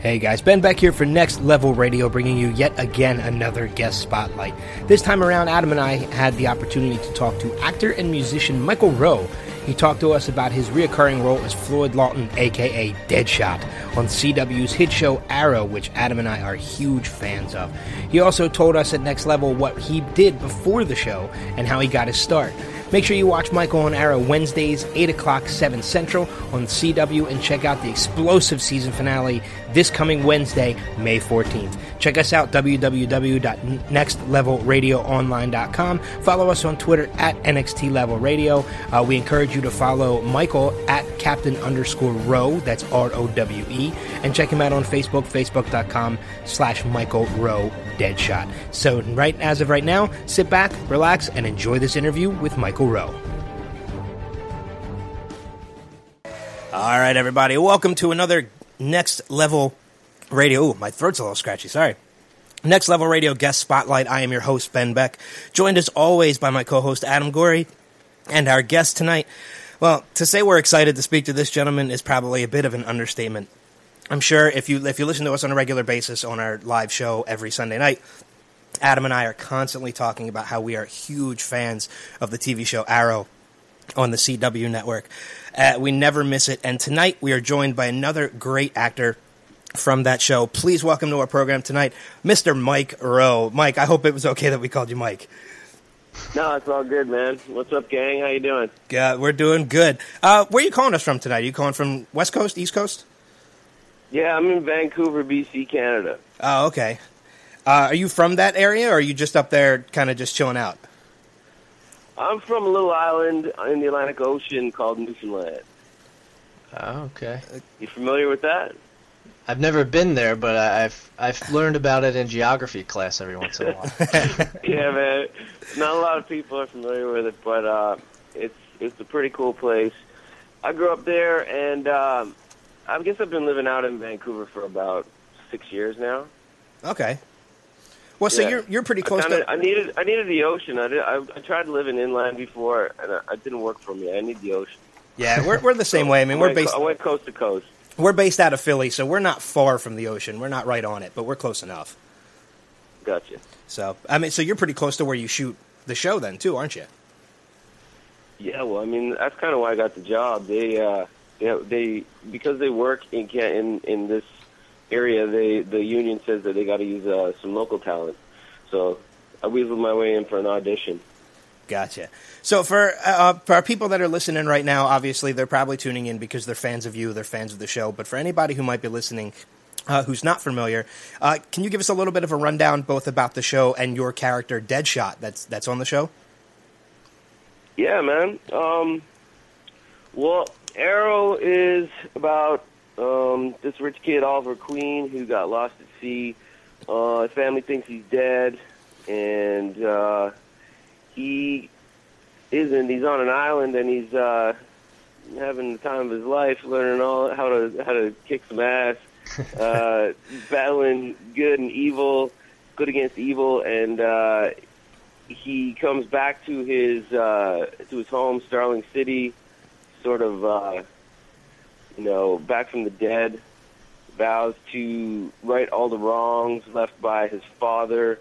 Hey guys, Ben Beck here for Next Level Radio, bringing you yet again another guest spotlight. This time around, Adam and I had the opportunity to talk to actor and musician Michael Rowe. He talked to us about his reoccurring role as Floyd Lawton, aka Deadshot, on CW's hit show Arrow, which Adam and I are huge fans of. He also told us at Next Level what he did before the show and how he got his start. Make sure you watch Michael on Arrow Wednesdays, 8 o'clock, 7 Central on CW, and check out the explosive season finale this coming Wednesday, May 14th. Check us out, www.nextlevelradioonline.com. Follow us on Twitter at NXT Level Radio. Uh, we encourage you to follow Michael at Captain underscore Rowe, that's R O W E, and check him out on Facebook, facebook.com slash Michael Rowe Deadshot. So, right as of right now, sit back, relax, and enjoy this interview with Michael Rowe. All right, everybody, welcome to another Next Level Radio. Ooh, my throat's a little scratchy. Sorry. Next Level Radio guest spotlight. I am your host Ben Beck, joined as always by my co-host Adam Gorey, and our guest tonight. Well, to say we're excited to speak to this gentleman is probably a bit of an understatement. I'm sure if you if you listen to us on a regular basis on our live show every Sunday night, Adam and I are constantly talking about how we are huge fans of the TV show Arrow on the CW network. Uh, we never miss it. And tonight we are joined by another great actor from that show. Please welcome to our program tonight, Mr. Mike Rowe. Mike, I hope it was okay that we called you Mike. No, it's all good, man. What's up, gang? How you doing? Uh, we're doing good. Uh, where are you calling us from tonight? Are you calling from West Coast, East Coast? Yeah, I'm in Vancouver, BC, Canada. Oh, okay. Uh, are you from that area, or are you just up there, kind of just chilling out? I'm from a little island in the Atlantic Ocean called Newfoundland. Oh, okay. You familiar with that? I've never been there, but I- I've I've learned about it in geography class every once in a while. yeah, man. Not a lot of people are familiar with it, but uh, it's it's a pretty cool place. I grew up there, and um, I guess I've been living out in Vancouver for about six years now. Okay. Well, so Yeah. you're you're pretty I, close kinda, to. I needed I needed the ocean. I, did, I I tried living inland before, and I, it didn't work for me. I need the ocean. Yeah, we're we're the same way. I mean, we're went, based I went coast to coast. we're based out of Philly, so we're not far from the ocean. We're not right on it, but we're close enough. Gotcha. So I mean, so you're pretty close to where you shoot the show, then too, aren't you? Yeah, well, I mean, that's kind of why I got the job. They, uh, know, they because they work in in in this area. They the union says that they got to use uh, some local talent. So I weaseled my way in for an audition. Gotcha. So for uh, for our people that are listening right now, obviously they're probably tuning in because they're fans of you, they're fans of the show. But for anybody who might be listening. Uh, who's not familiar? Uh, can you give us a little bit of a rundown, both about the show and your character Deadshot? That's that's on the show. Yeah, man. Um, well, Arrow is about um, this rich kid, Oliver Queen, who got lost at sea. Uh, his family thinks he's dead, and uh, he isn't. He's on an island, and he's uh, having the time of his life, learning all how to how to kick some ass, uh, battling good and evil, good against evil, and uh, he comes back to his uh, to his home, Starling City, sort of uh, you know back from the dead. Vows to right all the wrongs left by his father,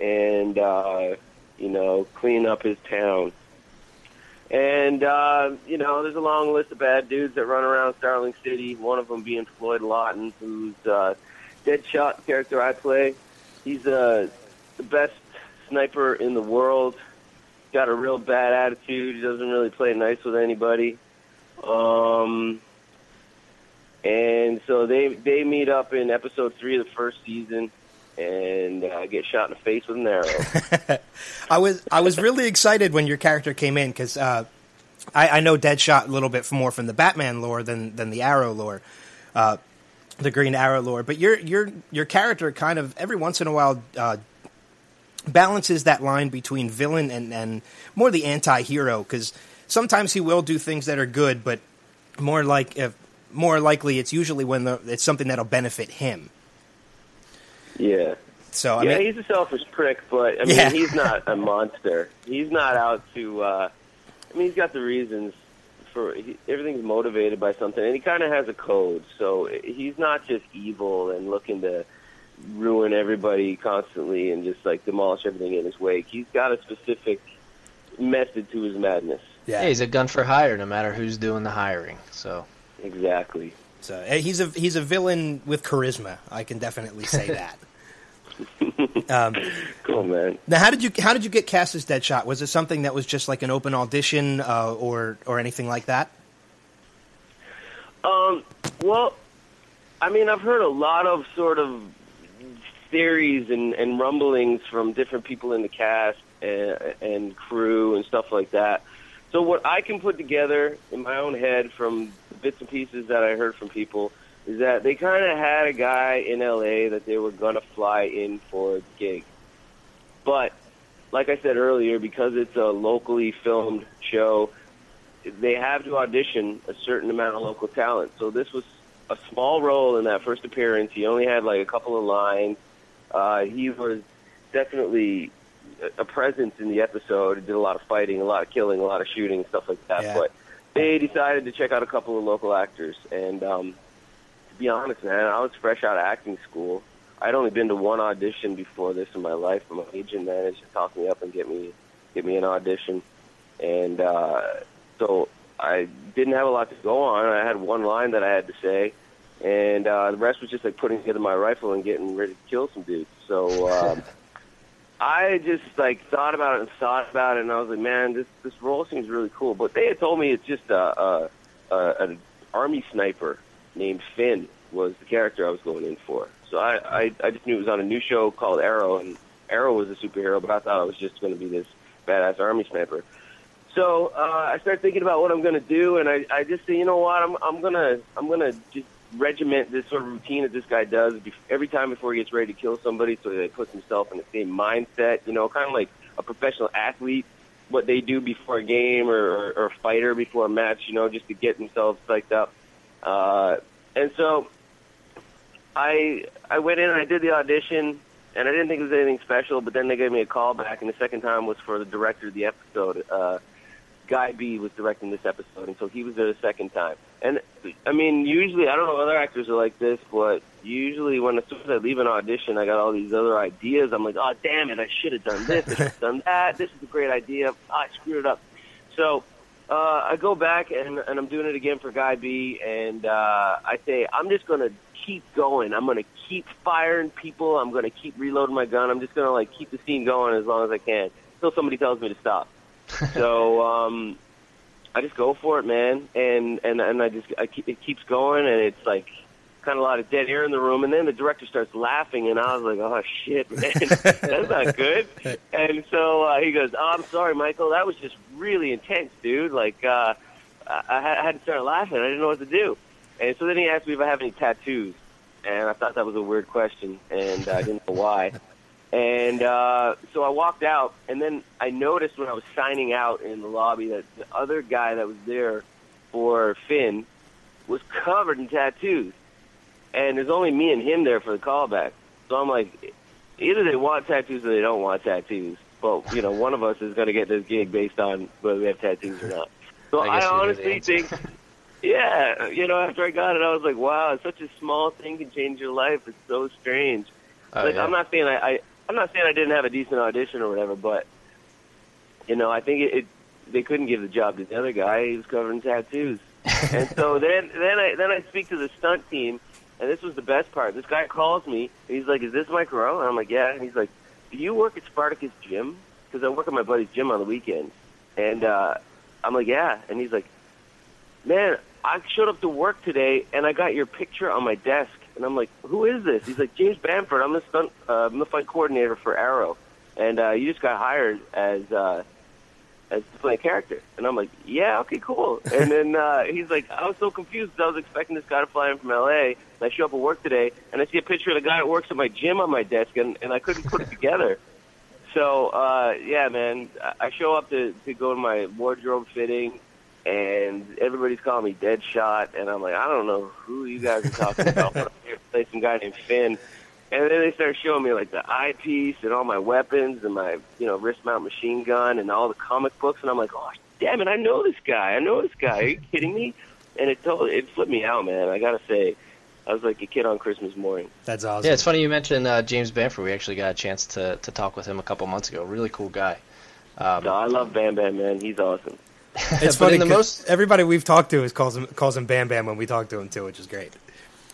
and uh, you know clean up his town. And uh, you know, there's a long list of bad dudes that run around Starling City. One of them being Floyd Lawton, who's uh, Deadshot, character I play. He's uh, the best sniper in the world. Got a real bad attitude. He doesn't really play nice with anybody. Um, and so they they meet up in episode three of the first season, and uh, get shot in the face with an arrow. I was I was really excited when your character came in because uh, I, I know Deadshot a little bit more from the Batman lore than than the Arrow lore, uh, the Green Arrow lore. But your your your character kind of every once in a while uh, balances that line between villain and and more the anti-hero because sometimes he will do things that are good, but more like if more likely it's usually when the, it's something that'll benefit him. yeah. So I yeah, mean, he's a selfish prick, but I mean, Yeah. he's not a monster. He's not out to. Uh, I mean, he's got the reasons for he, everything's motivated by something, and he kind of has a code. So he's not just evil and looking to ruin everybody constantly and just like demolish everything in his wake. He's got a specific method to his madness. Yeah, he's a gun for hire, no matter who's doing the hiring. So exactly. So eh, he's a he's a villain with charisma. I can definitely say that. um, cool, man. Now, how did you how did you get cast as Deadshot? Was it something that was just like an open audition, uh, or or anything like that? Um. Well, I mean, I've heard a lot of sort of theories and, and rumblings from different people in the cast and, and crew and stuff like that. So what I can put together in my own head from bits and pieces that I heard from people is that they kind of had a guy in LA that they were going to fly in for the gig. But like I said earlier, because it's a locally filmed show, they have to audition a certain amount of local talent. So this was a small role in that first appearance. He only had like a couple of lines. Uh, he was definitely a presence in the episode. He did a lot of fighting, a lot of killing, a lot of shooting, stuff like that. Yeah. But they decided to check out a couple of local actors, and um, to be honest, man, I was fresh out of acting school. I'd only been to one audition before this in my life, my agent managed to talk me up and get me get me an audition, and uh, so I didn't have a lot to go on. I had one line that I had to say, and uh, the rest was just like putting together my rifle and getting ready to kill some dudes. So um, I just like thought about it and thought about it, and I was like, man, this this role seems really cool. But they had told me it's just a, a, a an army sniper named Finn was the character I was going in for. So I, I I just knew it was on a new show called Arrow, and Arrow was a superhero, but I thought it was just going to be this badass army sniper. So uh, I started thinking about what I'm going to do, and I I just said, you know what, I'm I'm gonna I'm gonna just regiment this sort of routine that this guy does every time before he gets ready to kill somebody, so that he puts himself in the same mindset. You know, kind of like a professional athlete, what they do before a game or, or, or a fighter before a match. You know, just to get themselves psyched up. Uh, and so I I went in and I did the audition, and I didn't think it was anything special. But then they gave me a call back, and the second time was for the director of the episode. Uh, Guy Bee was directing this episode, and so he was there the second time. And I mean, usually I don't know other actors are like this, but usually when as soon as I leave an audition, I got all these other ideas. I'm like, oh damn it, I should have done this, I should have done that. This is a great idea. Oh, I screwed it up. So uh, I go back and, and I'm doing it again for Guy Bee, and uh, I say I'm just gonna keep going. I'm gonna keep firing people. I'm gonna keep reloading my gun. I'm just gonna like keep the scene going as long as I can until somebody tells me to stop. so um, I just go for it, man, and and and I just I keep, it keeps going, and it's like kind of a lot of dead air in the room, and then the director starts laughing, and I was like, oh shit, man, that's not good. And so uh, he goes, oh, I'm sorry, Michael, that was just really intense, dude. Like uh, I, I had to start laughing, I didn't know what to do, and so then he asked me if I have any tattoos, and I thought that was a weird question, and I didn't know why. And uh, so I walked out, and then I noticed when I was signing out in the lobby that the other guy that was there for Finn was covered in tattoos. And there's only me and him there for the callback. So I'm like, either they want tattoos or they don't want tattoos. But, you know, one of us is going to get this gig based on whether we have tattoos or not. So I, I honestly think, yeah, you know, after I got it, I was like, wow, such a small thing can change your life. It's so strange. Oh, like, yeah. I'm not saying I, I I'm not saying I didn't have a decent audition or whatever, but you know, I think it, it they couldn't give the job to the other guy. He was covered in tattoos, and so then then I then I speak to the stunt team, and this was the best part. This guy calls me. And he's like, "Is this Mike Rowe?" And I'm like, "Yeah." And he's like, "Do you work at Spartacus Gym?" Because I work at my buddy's gym on the weekends, and uh, I'm like, "Yeah." And he's like, "Man, I showed up to work today, and I got your picture on my desk." And I'm like, "Who is this?" He's like, "James Bamford. I'm the stunt, uh, I'm the fight coordinator for Arrow, and uh, you just got hired as uh, as to play a character." And I'm like, "Yeah, okay, cool." And then uh, he's like, "I was so confused. I was expecting this guy to fly in from L.A. And I show up at work today, and I see a picture of the guy that works at my gym on my desk, and, and I couldn't put it together." So uh, yeah, man, I I show up to to go to my wardrobe fitting and everybody's calling me Deadshot, and I'm like, I don't know who you guys are talking about. but I'm here to play some guy named Finn, and then they start showing me like the eyepiece and all my weapons and my you know wrist mount machine gun and all the comic books, and I'm like, oh damn it, I know this guy. I know this guy. Are you kidding me? And it totally it flipped me out, man. I gotta say, I was like a kid on Christmas morning. That's awesome. Yeah, it's funny you mentioned uh, James Bamford. We actually got a chance to, to talk with him a couple months ago. Really cool guy. Um, No, I love Bam Bam, man. He's awesome. It's funny in the 'cause most everybody we've talked to is calls him calls him Bam Bam when we talk to him too, which is great.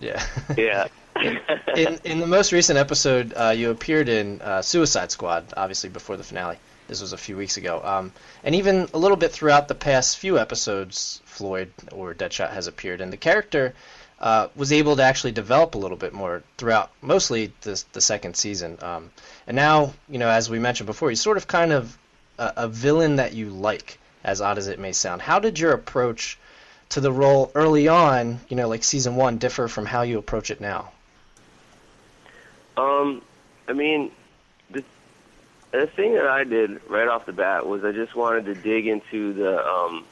yeah. Yeah. in in the most recent episode, uh, you appeared in uh, Suicide Squad, obviously before the finale. This was a few weeks ago, um, and even a little bit throughout the past few episodes, Floyd or Deadshot has appeared, and the character uh, was able to actually develop a little bit more throughout, mostly the the second season. Um, and now, you know, as we mentioned before, he's sort of kind of a, a villain that you like, as odd as it may sound. How did your approach to the role early on, you know, like season one, differ from how you approach it now? Um, I mean, the the thing that I did right off the bat was I just wanted to dig into the um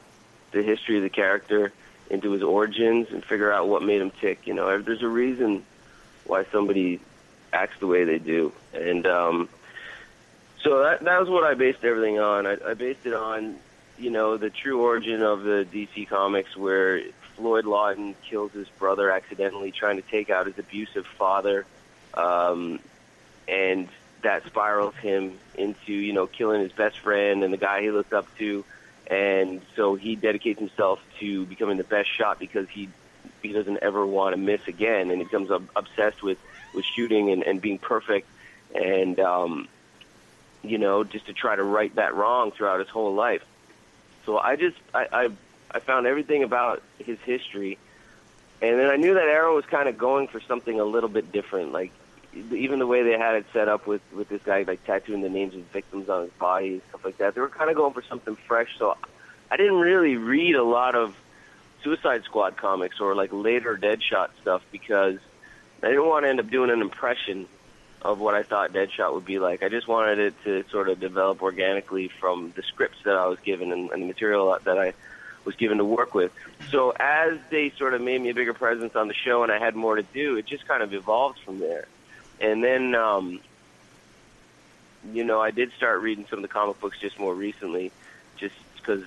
the history of the character, into his origins, and figure out what made him tick. You know, there's a reason why somebody acts the way they do, and um, so that that was what I based everything on. I, I based it on, you know, the true origin of the DC comics, where Floyd Lawton kills his brother accidentally, trying to take out his abusive father um, and that spirals him into you know killing his best friend and the guy he looked up to, and so he dedicates himself to becoming the best shot because he he doesn't ever want to miss again, and he becomes ob- obsessed with with shooting and, and being perfect, and um, you know just to try to right that wrong throughout his whole life. So I just I I, I found everything about his history. And then I knew that Arrow was kind of going for something a little bit different. Like even the way they had it set up with with this guy like tattooing the names of victims on his body and stuff like that. They were kind of going for something fresh. So I didn't really read a lot of Suicide Squad comics or like later Deadshot stuff because I didn't want to end up doing an impression of what I thought Deadshot would be like. I just wanted it to sort of develop organically from the scripts that I was given and, and the material that I was given to work with. So as they sort of made me a bigger presence on the show and I had more to do, it just kind of evolved from there. And then, um, you know, I did start reading some of the comic books just more recently, just because,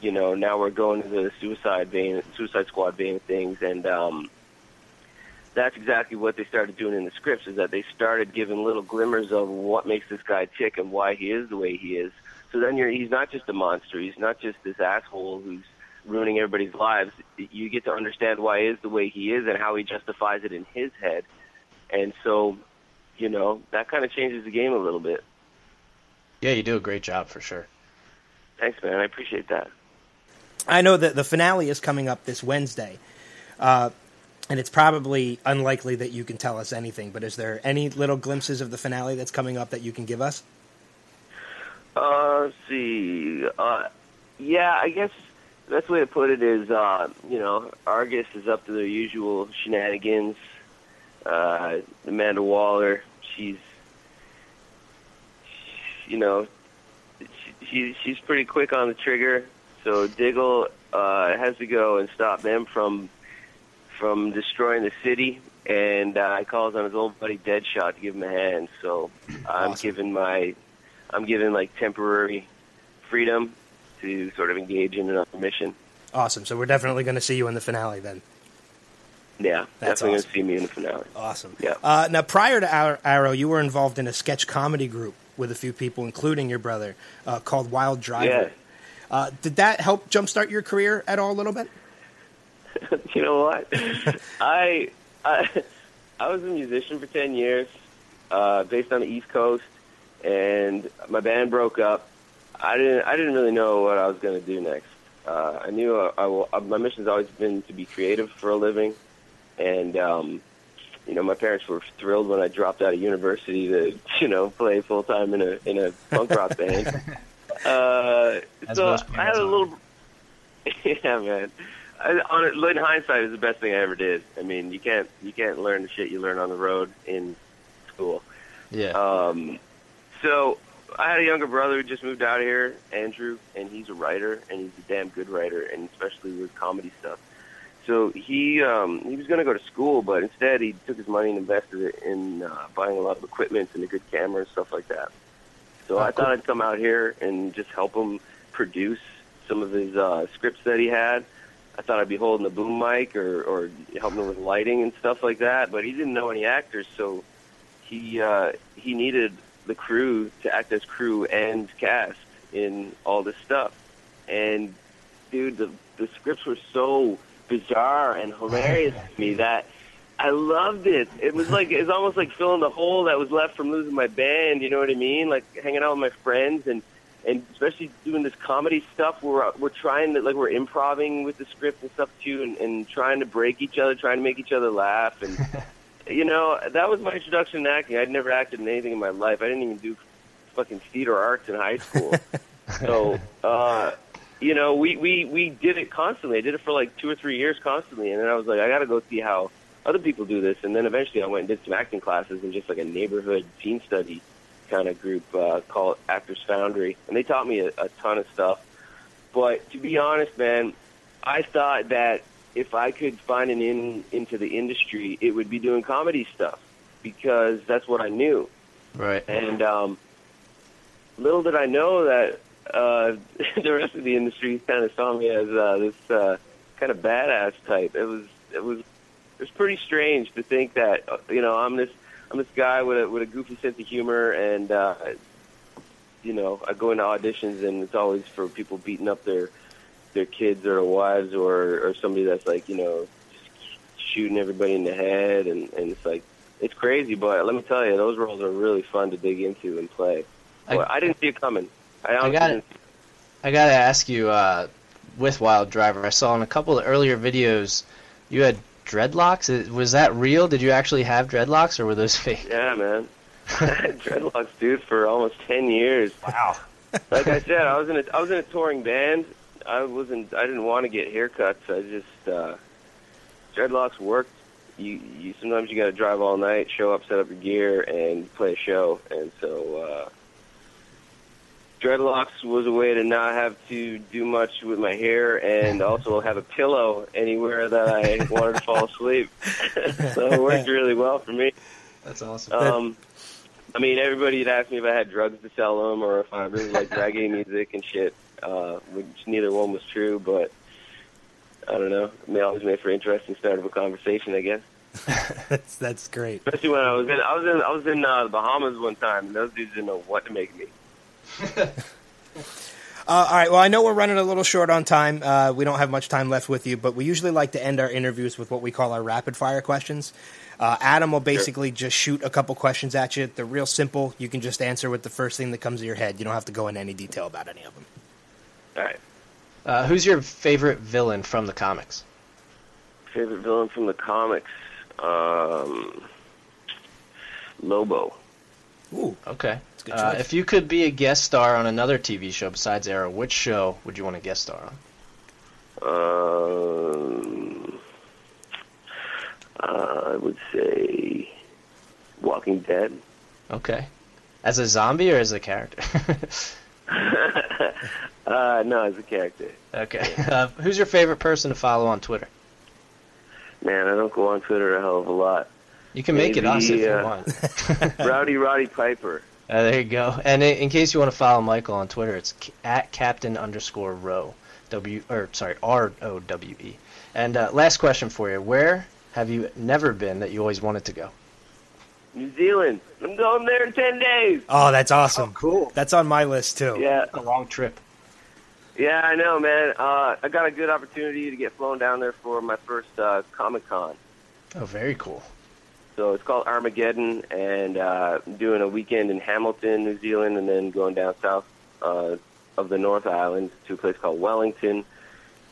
you know, now we're going to the Suicide vein, Suicide Squad vein of things, and um, that's exactly what they started doing in the scripts. Is that they started giving little glimmers of what makes this guy tick and why he is the way he is. So then you're, he's not just a monster. He's not just this asshole who's ruining everybody's lives. You get to understand why he is the way he is and how he justifies it in his head. And so, you know, that kind of changes the game a little bit. Yeah, you do a great job for sure. Thanks, man. I appreciate that. I know that the finale is coming up this Wednesday, uh, and it's probably unlikely that you can tell us anything. But is there any little glimpses of the finale that's coming up that you can give us? Uh, see. Uh, yeah, I guess the best way to put it is, uh, you know, Argus is up to their usual shenanigans. Uh, Amanda Waller, she's, you know, she, she's pretty quick on the trigger. So Diggle uh, has to go and stop them from from destroying the city, and uh, calls on his old buddy Deadshot to give him a hand. So I'm Awesome. giving my I'm given like temporary freedom to sort of engage in another mission. Awesome. So we're definitely going to see you in the finale then. Yeah, That's definitely awesome. gonna see me in the finale. Awesome. Yeah. Uh, now, prior to Ar- Arrow, you were involved in a sketch comedy group with a few people, including your brother, uh, called Wild Driver. Yeah. Uh, did that help jumpstart your career at all a little bit? you know what? I I I was a musician for ten years, uh, based on the East Coast, and my band broke up. I didn't I didn't really know what I was going to do next. Uh, I knew I, I, will- uh, my mission's always been to be creative for a living, and um, you know my parents were thrilled when I dropped out of university to you know play full time in a in a punk rock band. Uh, As so I had a little yeah, man. I, on it, in hindsight, it was the best thing I ever did. I mean, you can't you can't learn the shit you learn on the road in school. Yeah. Um, so I had a younger brother who just moved out here, Andrew, and he's a writer, and he's a damn good writer, and especially with comedy stuff. So he um, he was going to go to school, but instead he took his money and invested it in uh, buying a lot of equipment and a good camera and stuff like that. So Oh, I cool. thought I'd come out here and just help him produce some of his uh, scripts that he had. I thought I'd be holding the boom mic or, or helping him with lighting and stuff like that, but he didn't know any actors, so he uh, he needed the crew to act as crew and cast in all this stuff. And dude, the the scripts were so bizarre and hilarious to me that I loved it. It was like it's almost like filling the hole that was left from losing my band. You know what I mean? Like hanging out with my friends and and especially doing this comedy stuff. We're we're trying to like we're improvising with the script and stuff too, and, and trying to break each other, trying to make each other laugh. And you know that was my introduction to acting. I'd never acted in anything in my life. I didn't even do fucking theater arts in high school. so uh, you know we we we did it constantly. I did it for like two or three years constantly, and then I was like, I got to go see how other people do this. And then eventually I went and did some acting classes in just like a neighborhood teen study kind of group uh, called Actors Foundry, and they taught me a, a ton of stuff. But to be honest, man, I thought that if I could find an in into the industry, it would be doing comedy stuff because that's what I knew. Right. And um, little did I know that uh, the rest of the industry kind of saw me as uh, this uh, kind of badass type. It was it was it was pretty strange to think that uh, you know I'm this I'm this guy with a with a goofy sense of humor, and uh, you know I go into auditions and it's always for people beating up their their kids or wives or or somebody that's like you know just shooting everybody in the head, and and it's like it's crazy. But let me tell you, those roles are really fun to dig into and play. I- Well, I didn't see it coming. I, I got it. I gotta ask you, uh, with Wild Driver, I saw in a couple of earlier videos you had dreadlocks. Was that real? Did you actually have dreadlocks, or were those fake? Yeah, man. I had dreadlocks, dude, for almost ten years. Wow. Like I said, I was in a I was in a touring band. I wasn't. I didn't want to get haircuts. I just uh, dreadlocks worked. You you sometimes you got to drive all night, show up, set up your gear, and play a show. And so uh, dreadlocks was a way to not have to do much with my hair, and also have a pillow anywhere that I wanted to fall asleep. so it worked really well for me. That's awesome. Um, I mean, everybody had asked me if I had drugs to sell them or if I really liked reggae music and shit, uh, which neither one was true, but I don't know. It may always make for an interesting start of a conversation, I guess. that's that's great. Especially when I was in, I was in, I was in uh, the Bahamas one time, and those dudes didn't know what to make of me. Uh, all right. Well, I know we're running a little short on time. Uh, we don't have much time left with you, but we usually like to end our interviews with what we call our rapid fire questions. Uh, Adam will basically just shoot a couple questions at you. They're real simple. You can just answer with the first thing that comes to your head. You don't have to go into any detail about any of them. All right. Uh, who's your favorite villain from the comics? Favorite villain from the comics? Um, Lobo. Ooh, Okay. A good Uh, if you could be a guest star on another TV show besides Arrow, which show would you want to guest star on? Um, uh, I would say Walking Dead. Okay. As a zombie or as a character? uh, no, as a character. okay. Uh, who's your favorite person to follow on Twitter? Man, I don't go on Twitter a hell of a lot. You can make it Maybe, us if you uh, want. Rowdy Roddy Piper. Uh, there you go. And in, in case you want to follow Michael on Twitter, it's at Captain underscore Row, W or sorry R O W E. And uh, last question for you: Where have you never been that you always wanted to go? New Zealand. I'm going there in 10 days. oh, that's awesome. cool. That's on my list too. Yeah. A long trip. Yeah, I know, man. Uh, I got a good opportunity to get flown down there for my first uh, Comic Con. Oh, very cool. So it's called Armageddon, and uh, doing a weekend in Hamilton, New Zealand, and then going down south uh, of the North Island to a place called Wellington.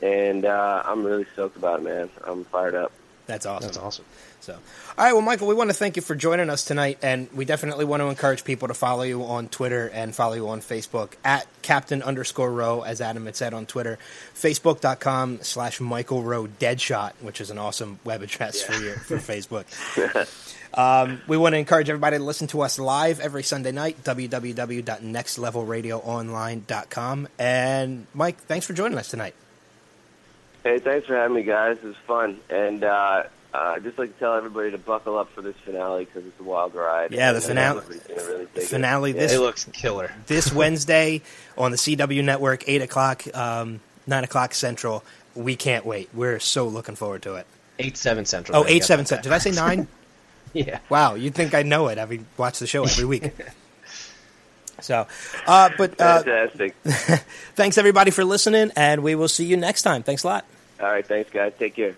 And uh, I'm really stoked about it, man. I'm fired up. That's awesome. That's awesome. So, all right. Well, Michael, we want to thank you for joining us tonight, and we definitely want to encourage people to follow you on Twitter and follow you on Facebook at Captain underscore Rowe, as Adam had said on Twitter. Facebook.com slash Michael Rowe Deadshot, which is an awesome web address for your for Facebook. Um, we want to encourage everybody to listen to us live every Sunday night, www.nextlevelradioonline.com. And Mike, thanks for joining us tonight. Hey, thanks for having me, guys. It was fun. And uh, uh, I'd just like to tell everybody to buckle up for this finale because it's a wild ride. Yeah, the And finale- everybody's gonna really dig it. finale Yeah. this- It looks killer. this Wednesday on the CW network, eight o'clock, um, nine o'clock Central. We can't wait. We're so looking forward to it. Eight seven central. Oh, There you eight go. seven seven. Did I say nine? Yeah. Wow, you'd think I know it. I mean, watch the show every week. So, uh, but uh, Fantastic. thanks everybody for listening, and we will see you next time. Thanks a lot. All right, thanks, guys. Take care.